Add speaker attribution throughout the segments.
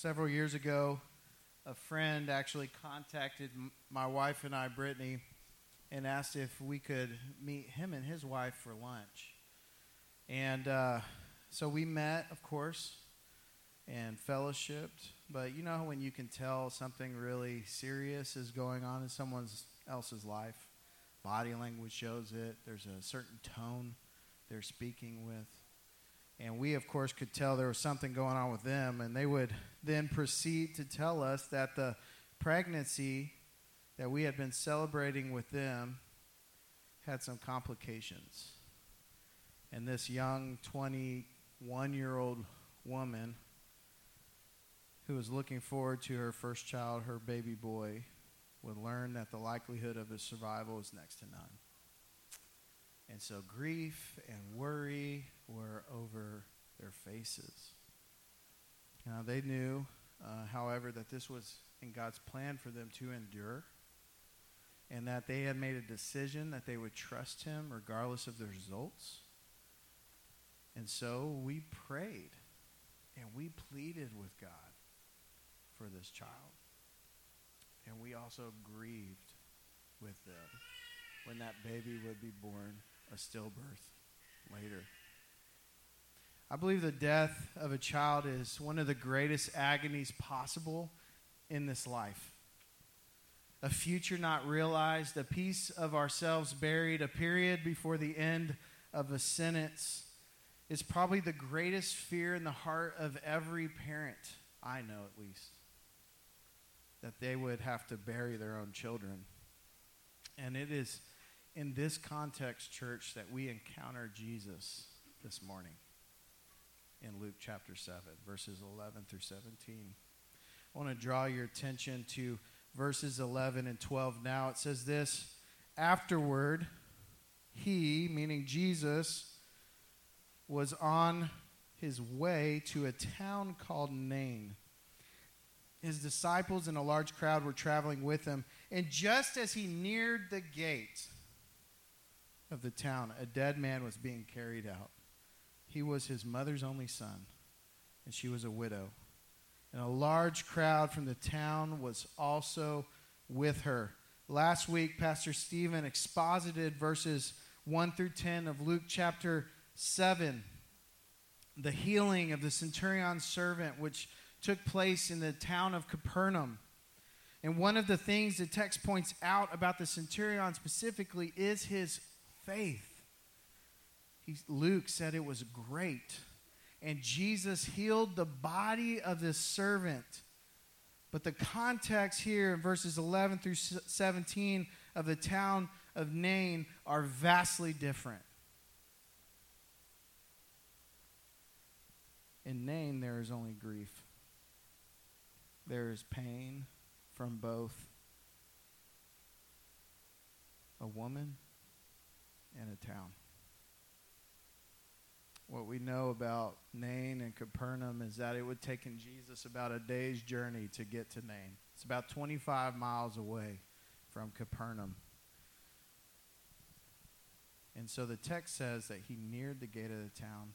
Speaker 1: Several years ago, a friend actually contacted my wife and I, Brittany, and asked if we could meet him and his wife for lunch. And uh, so we met, of course, and fellowshipped. But you know when you can tell something really serious is going on in someone else's life? Body language shows it. There's a certain tone they're speaking with. And we, of course, could tell there was something going on with them. And they would then proceed to tell us that the pregnancy that we had been celebrating with them had some complications. And this young 21 year old woman who was looking forward to her first child, her baby boy, would learn that the likelihood of his survival was next to none. And so grief and worry were over their faces. Now, they knew, uh, however, that this was in God's plan for them to endure and that they had made a decision that they would trust Him regardless of the results. And so we prayed and we pleaded with God for this child. And we also grieved with them when that baby would be born a stillbirth later. I believe the death of a child is one of the greatest agonies possible in this life. A future not realized, a piece of ourselves buried, a period before the end of a sentence is probably the greatest fear in the heart of every parent, I know at least, that they would have to bury their own children. And it is in this context, church, that we encounter Jesus this morning in Luke chapter 7, verses 11 through 17. I want to draw your attention to verses 11 and 12 now. It says this Afterward, he, meaning Jesus, was on his way to a town called Nain. His disciples and a large crowd were traveling with him. And just as he neared the gate of the town, a dead man was being carried out. He was his mother's only son, and she was a widow. And a large crowd from the town was also with her. Last week, Pastor Stephen exposited verses 1 through 10 of Luke chapter 7, the healing of the centurion's servant, which took place in the town of Capernaum. And one of the things the text points out about the centurion specifically is his faith. He, Luke said it was great. And Jesus healed the body of this servant. But the context here in verses 11 through 17 of the town of Nain are vastly different. In Nain, there is only grief, there is pain from both a woman and a town. What we know about Nain and Capernaum is that it would take in Jesus about a day's journey to get to Nain. It's about 25 miles away from Capernaum. And so the text says that he neared the gate of the town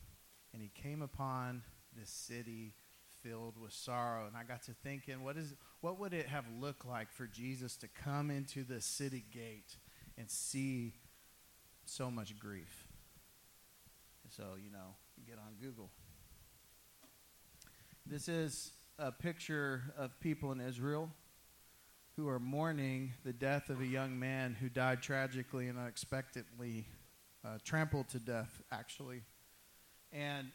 Speaker 1: and he came upon this city filled with sorrow. And I got to thinking, what, is, what would it have looked like for Jesus to come into the city gate and see so much grief? So, you know, get on Google. This is a picture of people in Israel who are mourning the death of a young man who died tragically and unexpectedly, uh, trampled to death, actually. And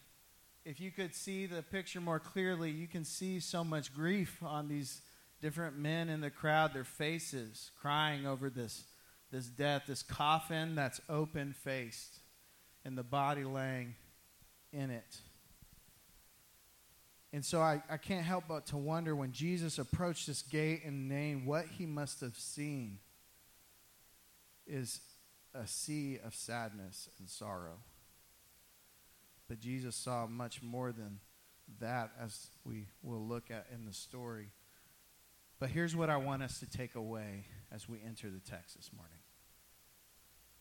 Speaker 1: if you could see the picture more clearly, you can see so much grief on these different men in the crowd, their faces crying over this, this death, this coffin that's open faced, and the body laying in it. And so I, I can't help but to wonder when Jesus approached this gate and Nain, what he must have seen is a sea of sadness and sorrow. But Jesus saw much more than that, as we will look at in the story. But here's what I want us to take away as we enter the text this morning.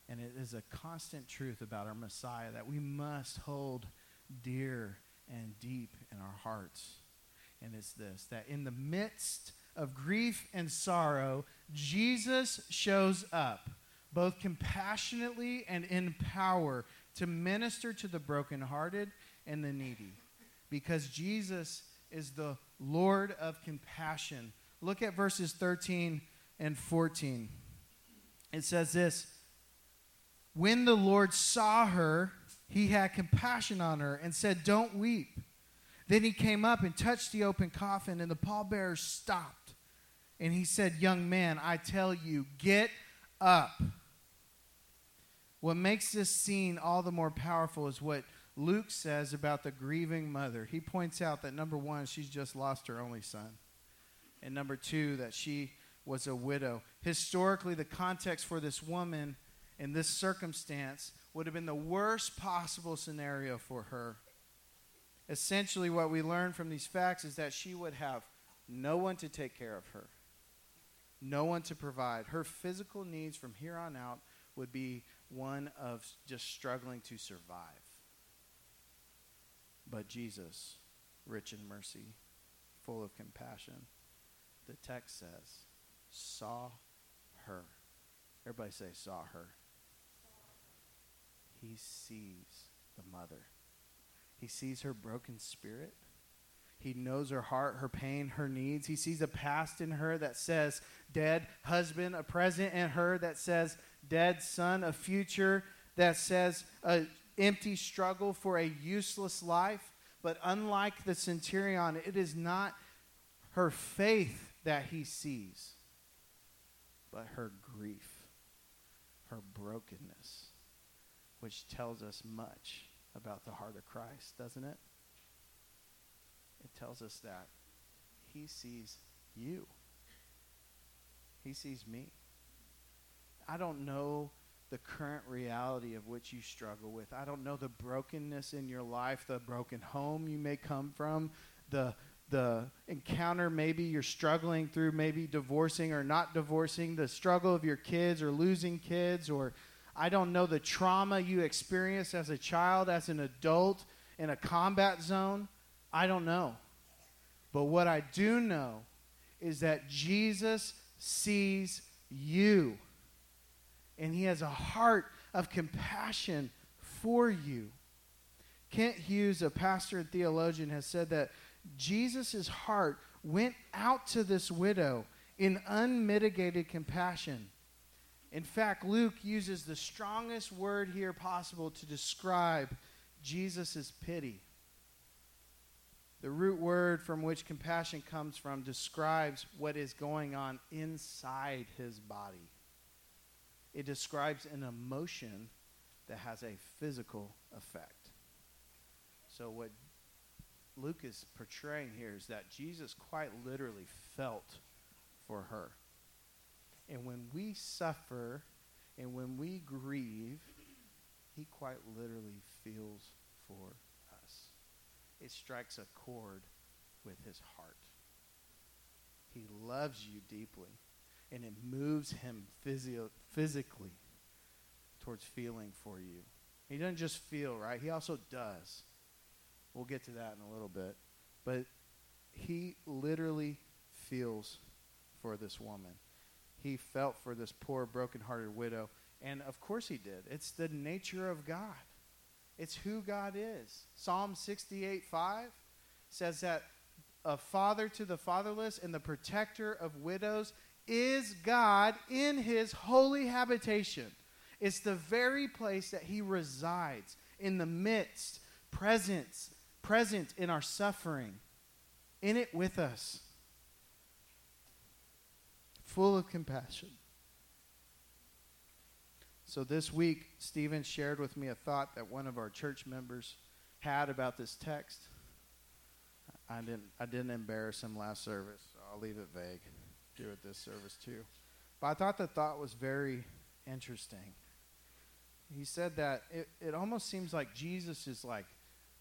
Speaker 1: And it is a constant truth about our Messiah that we must hold dear and deep in our hearts. And it's this that in the midst of grief and sorrow, Jesus shows up, both compassionately and in power, to minister to the brokenhearted and the needy. Because Jesus is the Lord of compassion. Look at verses 13 and 14. It says this When the Lord saw her, he had compassion on her and said, Don't weep. Then he came up and touched the open coffin, and the pallbearers stopped. And he said, Young man, I tell you, get up. What makes this scene all the more powerful is what Luke says about the grieving mother. He points out that number one, she's just lost her only son. And number two, that she was a widow. Historically, the context for this woman in this circumstance would have been the worst possible scenario for her. Essentially, what we learn from these facts is that she would have no one to take care of her, no one to provide. Her physical needs from here on out would be one of just struggling to survive. But Jesus, rich in mercy, full of compassion, the text says, saw her. Everybody say, saw her. He sees the mother. He sees her broken spirit. He knows her heart, her pain, her needs. He sees a past in her that says dead husband, a present in her that says dead son, a future that says a empty struggle for a useless life. But unlike the centurion, it is not her faith that he sees, but her grief, her brokenness, which tells us much about the heart of Christ, doesn't it? It tells us that he sees you. He sees me. I don't know the current reality of which you struggle with. I don't know the brokenness in your life, the broken home you may come from, the the encounter maybe you're struggling through maybe divorcing or not divorcing, the struggle of your kids or losing kids or I don't know the trauma you experienced as a child, as an adult in a combat zone. I don't know. But what I do know is that Jesus sees you and he has a heart of compassion for you. Kent Hughes, a pastor and theologian, has said that Jesus' heart went out to this widow in unmitigated compassion. In fact, Luke uses the strongest word here possible to describe Jesus' pity. The root word from which compassion comes from describes what is going on inside his body it describes an emotion that has a physical effect. So, what Luke is portraying here is that Jesus quite literally felt for her. And when we suffer and when we grieve, he quite literally feels for us. It strikes a chord with his heart. He loves you deeply and it moves him physio- physically towards feeling for you. He doesn't just feel, right? He also does. We'll get to that in a little bit. But he literally feels for this woman. He felt for this poor, broken-hearted widow. And of course he did. It's the nature of God. It's who God is. Psalm 68 5 says that a father to the fatherless and the protector of widows is God in his holy habitation. It's the very place that he resides in the midst, presence, present in our suffering, in it with us, full of compassion. So this week, Stephen shared with me a thought that one of our church members had about this text. I didn't, I didn't embarrass him last service, so I'll leave it vague do it this service too. But I thought the thought was very interesting. He said that it, it almost seems like Jesus is like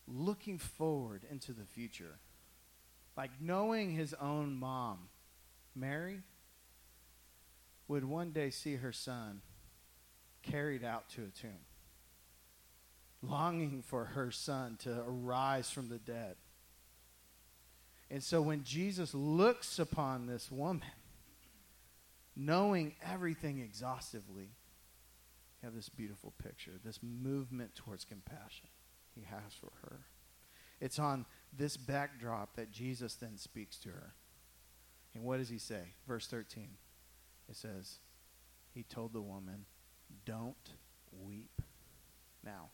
Speaker 1: looking forward into the future. Like knowing his own mom, Mary, would one day see her son carried out to a tomb, longing for her son to arise from the dead. And so when Jesus looks upon this woman, knowing everything exhaustively, you have this beautiful picture, this movement towards compassion he has for her. It's on this backdrop that Jesus then speaks to her. And what does he say? Verse 13. It says, He told the woman, Don't weep. Now,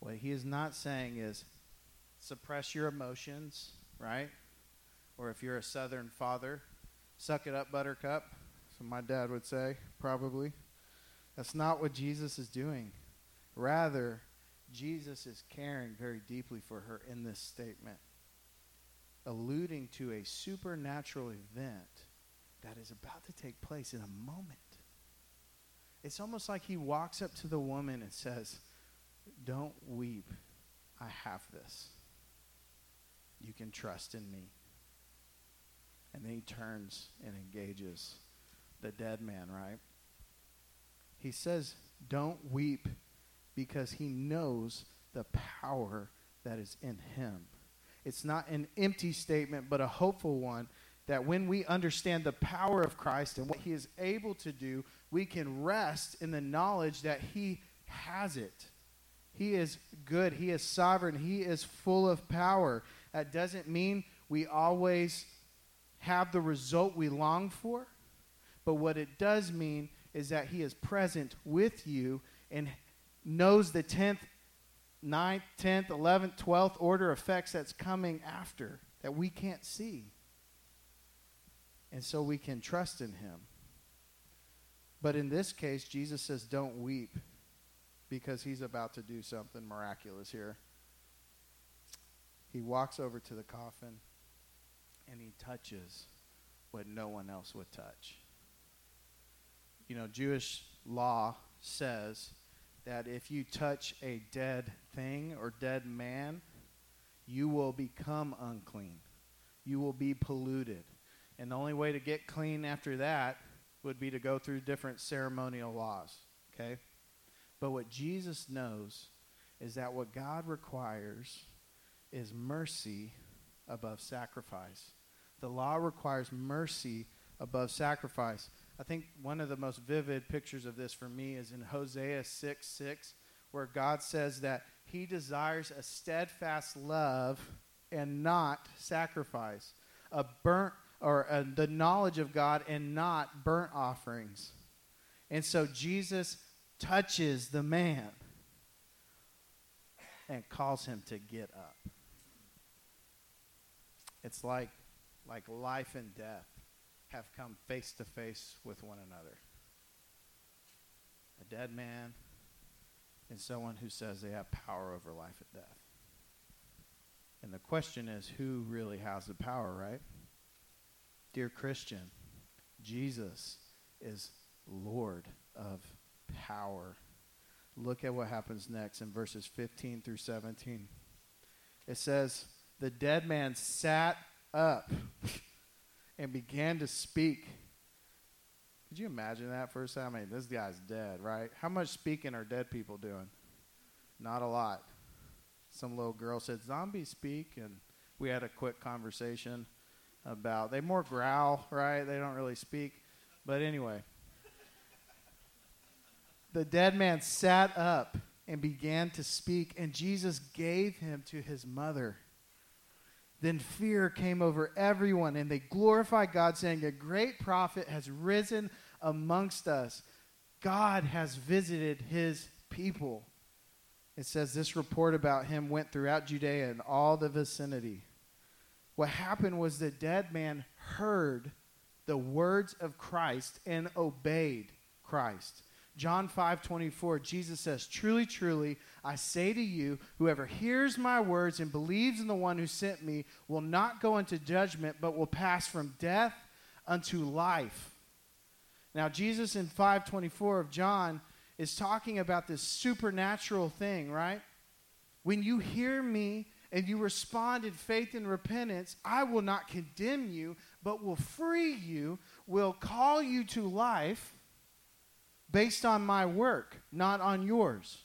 Speaker 1: what he is not saying is suppress your emotions, right? Or if you're a southern father, suck it up, buttercup. So my dad would say, probably. That's not what Jesus is doing. Rather, Jesus is caring very deeply for her in this statement, alluding to a supernatural event that is about to take place in a moment. It's almost like he walks up to the woman and says, Don't weep. I have this. You can trust in me. And then he turns and engages the dead man, right? He says, Don't weep because he knows the power that is in him. It's not an empty statement, but a hopeful one that when we understand the power of Christ and what he is able to do, we can rest in the knowledge that he has it. He is good, he is sovereign, he is full of power. That doesn't mean we always have the result we long for, but what it does mean is that he is present with you and knows the 10th, 9th, 10th, 11th, 12th order effects that's coming after that we can't see. And so we can trust in him. But in this case, Jesus says, Don't weep because he's about to do something miraculous here. He walks over to the coffin and he touches what no one else would touch. You know, Jewish law says that if you touch a dead thing or dead man, you will become unclean. You will be polluted. And the only way to get clean after that would be to go through different ceremonial laws. Okay? But what Jesus knows is that what God requires is mercy above sacrifice. The law requires mercy above sacrifice. I think one of the most vivid pictures of this for me is in Hosea 6 6, where God says that he desires a steadfast love and not sacrifice, a burnt or a, the knowledge of God and not burnt offerings. And so Jesus touches the man and calls him to get up. It's like like life and death have come face to face with one another. A dead man and someone who says they have power over life and death. And the question is who really has the power, right? Dear Christian, Jesus is Lord of power. Look at what happens next in verses 15 through 17. It says, The dead man sat up and began to speak. Could you imagine that for a second? I mean, this guy's dead, right? How much speaking are dead people doing? Not a lot. Some little girl said, Zombies speak, and we had a quick conversation about they more growl, right? They don't really speak. But anyway, the dead man sat up and began to speak, and Jesus gave him to his mother. Then fear came over everyone, and they glorified God, saying, A great prophet has risen amongst us. God has visited his people. It says this report about him went throughout Judea and all the vicinity. What happened was the dead man heard the words of Christ and obeyed Christ. John 5 24, Jesus says, Truly, truly, I say to you, whoever hears my words and believes in the one who sent me will not go into judgment, but will pass from death unto life. Now, Jesus in 524 of John is talking about this supernatural thing, right? When you hear me and you respond in faith and repentance, I will not condemn you, but will free you, will call you to life based on my work, not on yours.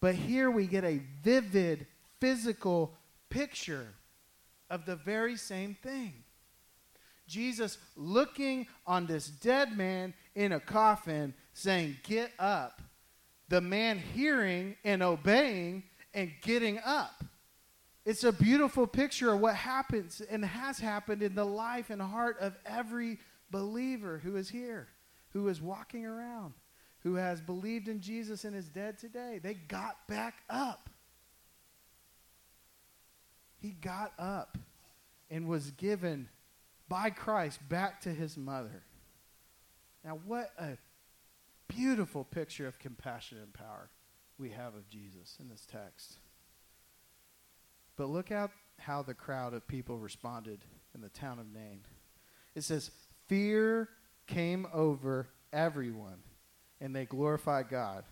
Speaker 1: But here we get a vivid physical picture of the very same thing. Jesus looking on this dead man in a coffin, saying, Get up. The man hearing and obeying and getting up. It's a beautiful picture of what happens and has happened in the life and heart of every believer who is here, who is walking around, who has believed in Jesus and is dead today. They got back up. He got up and was given by Christ back to his mother. Now, what a beautiful picture of compassion and power we have of Jesus in this text. But look at how the crowd of people responded in the town of Nain. It says, Fear came over everyone, and they glorified God,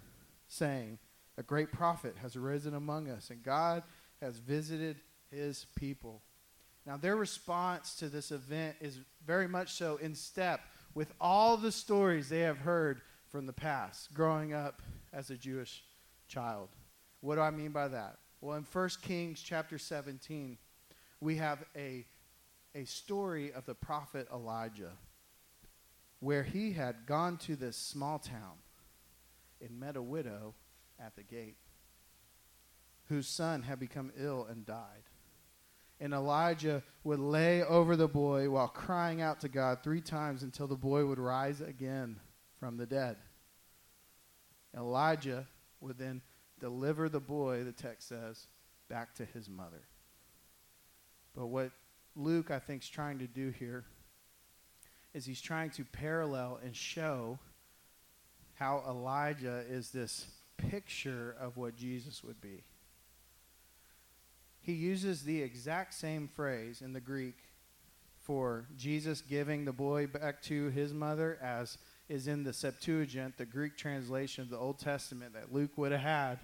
Speaker 1: saying, A great prophet has arisen among us, and God has visited his people. Now, their response to this event is very much so in step with all the stories they have heard from the past, growing up as a Jewish child. What do I mean by that? Well, in 1 Kings chapter 17, we have a, a story of the prophet Elijah where he had gone to this small town and met a widow at the gate whose son had become ill and died and Elijah would lay over the boy while crying out to God three times until the boy would rise again from the dead. Elijah would then deliver the boy, the text says, back to his mother. But what Luke, I think, is trying to do here is he's trying to parallel and show how Elijah is this picture of what Jesus would be he uses the exact same phrase in the Greek for Jesus giving the boy back to his mother as is in the Septuagint, the Greek translation of the Old Testament that Luke would have had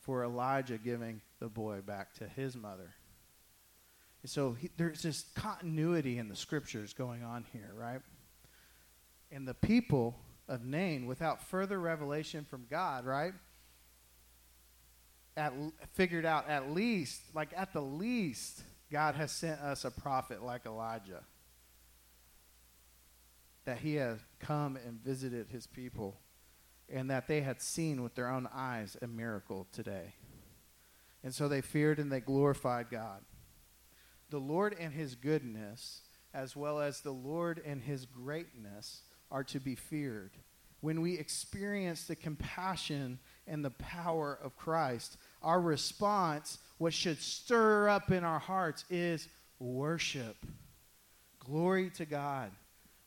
Speaker 1: for Elijah giving the boy back to his mother. And so he, there's this continuity in the scriptures going on here, right? And the people of Nain, without further revelation from God, right? at, figured out at least, like at the least, God has sent us a prophet like Elijah. That he had come and visited his people, and that they had seen with their own eyes a miracle today. And so they feared and they glorified God. The Lord and his goodness, as well as the Lord and his greatness, are to be feared. When we experience the compassion and the power of Christ, our response, what should stir up in our hearts, is worship. Glory to God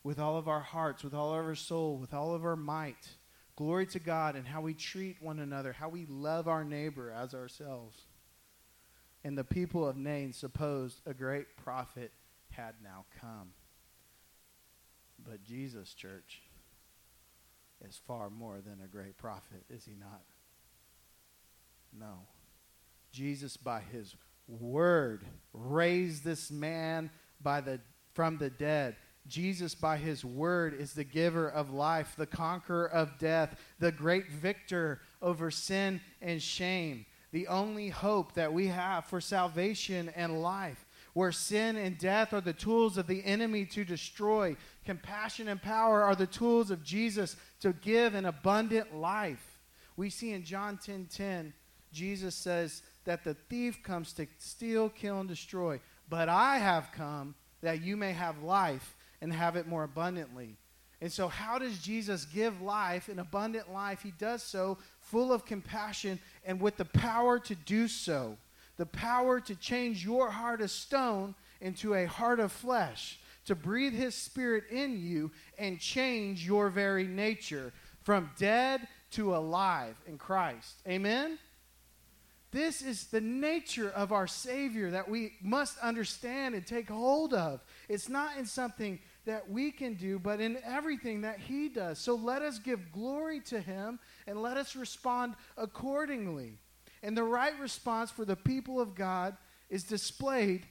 Speaker 1: with all of our hearts, with all of our soul, with all of our might. Glory to God and how we treat one another, how we love our neighbor as ourselves. And the people of Nain supposed a great prophet had now come. But Jesus, church, is far more than a great prophet, is he not? No. Jesus, by his word, raised this man by the, from the dead. Jesus, by his word, is the giver of life, the conqueror of death, the great victor over sin and shame, the only hope that we have for salvation and life. Where sin and death are the tools of the enemy to destroy, compassion and power are the tools of Jesus to give an abundant life. We see in John 10 10, Jesus says that the thief comes to steal, kill, and destroy. But I have come that you may have life and have it more abundantly. And so, how does Jesus give life, an abundant life? He does so full of compassion and with the power to do so. The power to change your heart of stone into a heart of flesh, to breathe his spirit in you and change your very nature from dead to alive in Christ. Amen? This is the nature of our Savior that we must understand and take hold of. It's not in something that we can do, but in everything that He does. So let us give glory to Him and let us respond accordingly. And the right response for the people of God is displayed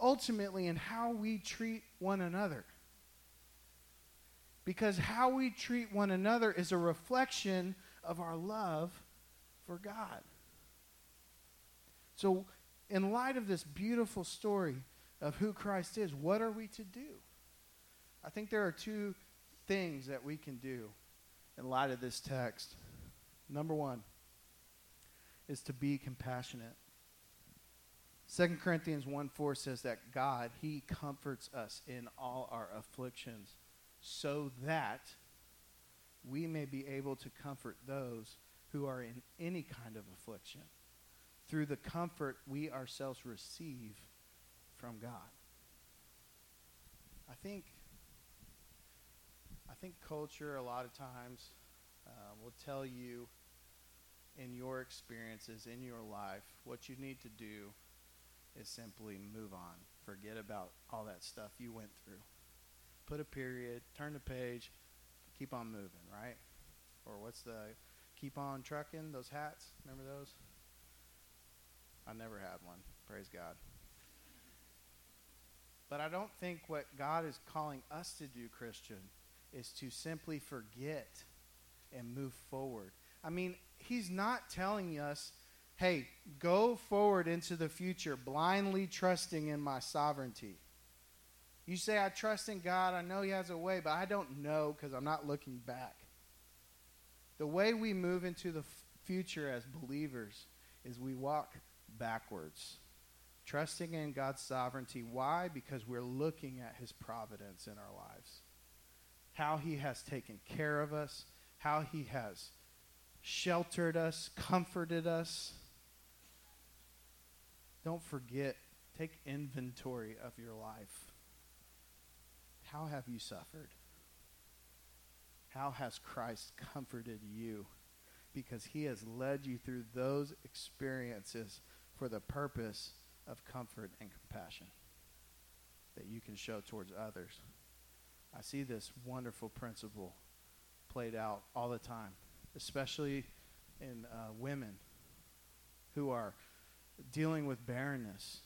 Speaker 1: ultimately in how we treat one another. Because how we treat one another is a reflection of our love for God. So in light of this beautiful story of who Christ is, what are we to do? I think there are two things that we can do in light of this text. Number one is to be compassionate. 2 Corinthians 1 4 says that God, He comforts us in all our afflictions so that we may be able to comfort those who are in any kind of affliction through the comfort we ourselves receive from God. I think I think culture a lot of times uh, will tell you in your experiences in your life what you need to do is simply move on. Forget about all that stuff you went through. Put a period, turn the page, keep on moving, right? Or what's the keep on trucking, those hats? Remember those? I never had one. Praise God. But I don't think what God is calling us to do, Christian, is to simply forget and move forward. I mean, He's not telling us hey, go forward into the future blindly trusting in my sovereignty. You say, I trust in God, I know He has a way, but I don't know because I'm not looking back. The way we move into the f- future as believers is we walk backwards, trusting in God's sovereignty. Why? Because we're looking at His providence in our lives, how He has taken care of us, how He has sheltered us, comforted us don't forget, take inventory of your life. How have you suffered? How has Christ comforted you? Because he has led you through those experiences for the purpose of comfort and compassion that you can show towards others. I see this wonderful principle played out all the time, especially in uh, women who are dealing with barrenness.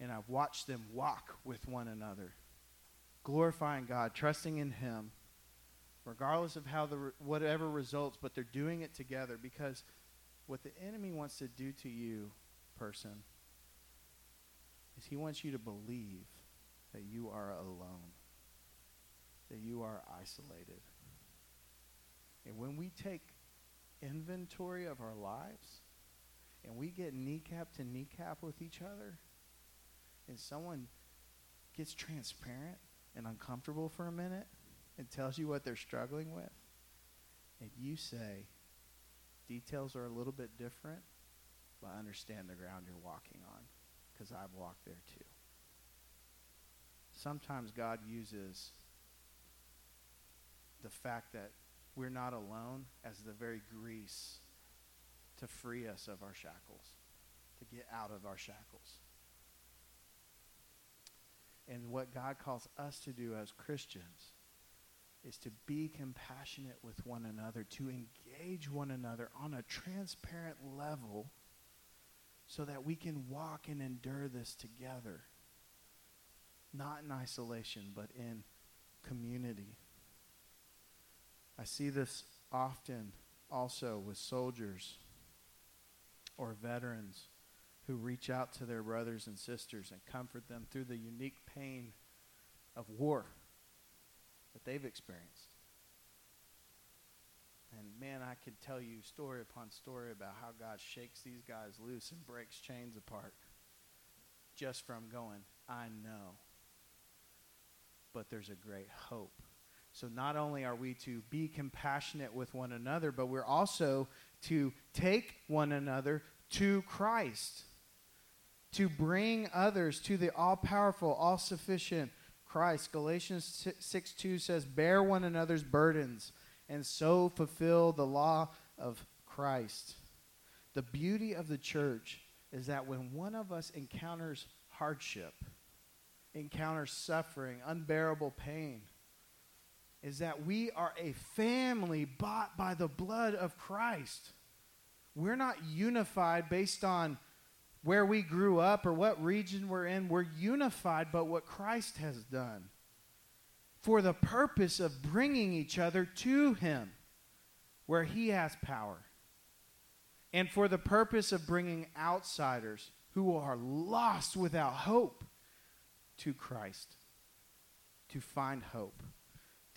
Speaker 1: And I've watched them walk with one another, glorifying God, trusting in Him, regardless of how the whatever results, but they're doing it together because what the enemy wants to do to you, person, is he wants you to believe that you are alone, that you are isolated. And when we take inventory of our lives, and we get kneecap to kneecap with each other, and someone gets transparent and uncomfortable for a minute and tells you what they're struggling with, and you say, details are a little bit different, but understand the ground you're walking on because I've walked there too. Sometimes God uses the fact that we're not alone as the very grease to free us of our shackles, to get out of our shackles. And what God calls us to do as Christians is to be compassionate with one another, to engage one another on a transparent level so that we can walk and endure this together. Not in isolation, but in community. I see this often also with soldiers or veterans who reach out to their brothers and sisters and comfort them through the unique pain of war that they've experienced. And man, I could tell you story upon story about how God shakes these guys loose and breaks chains apart just from going, I know. But there's a great hope. So not only are we to be compassionate with one another, but we're also to take one another to Christ, to bring others to the all powerful, all sufficient Christ. Galatians 6 2 says, Bear one another's burdens and so fulfill the law of Christ. The beauty of the church is that when one of us encounters hardship, encounters suffering, unbearable pain, is that we are a family bought by the blood of Christ. We're not unified based on where we grew up or what region we're in. We're unified by what Christ has done for the purpose of bringing each other to Him where He has power. And for the purpose of bringing outsiders who are lost without hope to Christ, to find hope,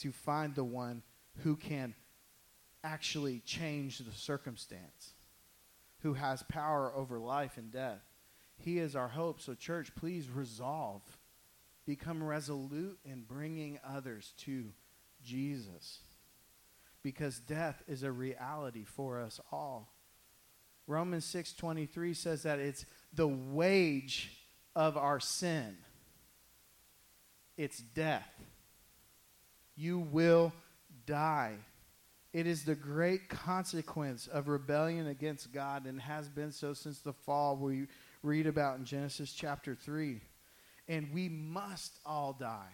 Speaker 1: to find the one who can actually change the circumstance, who has power over life and death. He is our hope. So, church, please resolve, become resolute in bringing others to Jesus because death is a reality for us all. Romans 6:23 says that it's the wage of our sin. It's death. You will die. It is the great consequence of rebellion against God and has been so since the fall we read about in Genesis chapter 3. And we must all die.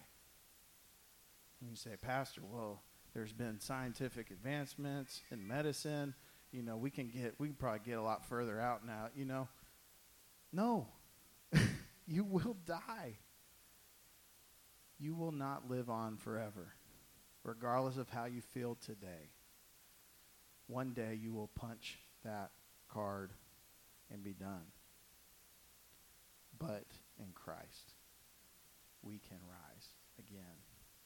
Speaker 1: And you say, Pastor, well, there's been scientific advancements in medicine. You know, we can get, we can probably get a lot further out now. You know, no, you will die. You will not live on forever, regardless of how you feel today. One day you will punch that card and be done. But in Christ, we can rise again.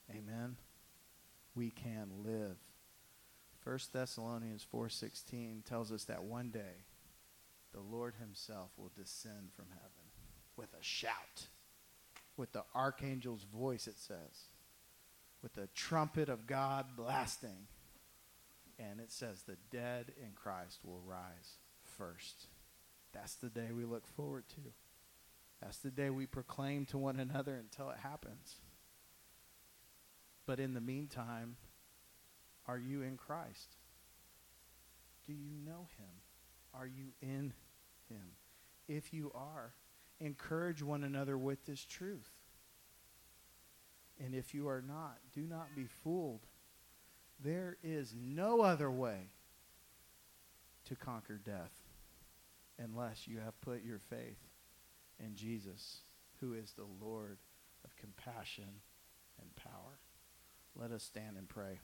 Speaker 1: Amen. We can live. 1 Thessalonians 4:16 tells us that one day the Lord himself will descend from heaven with a shout, with the archangel's voice it says, with the trumpet of God blasting. And it says the dead in Christ will rise first. That's the day we look forward to. That's the day we proclaim to one another until it happens. But in the meantime, are you in Christ? Do you know him? Are you in him? If you are, encourage one another with this truth. And if you are not, do not be fooled. There is no other way to conquer death unless you have put your faith in Jesus, who is the Lord of compassion and power. Let us stand and pray.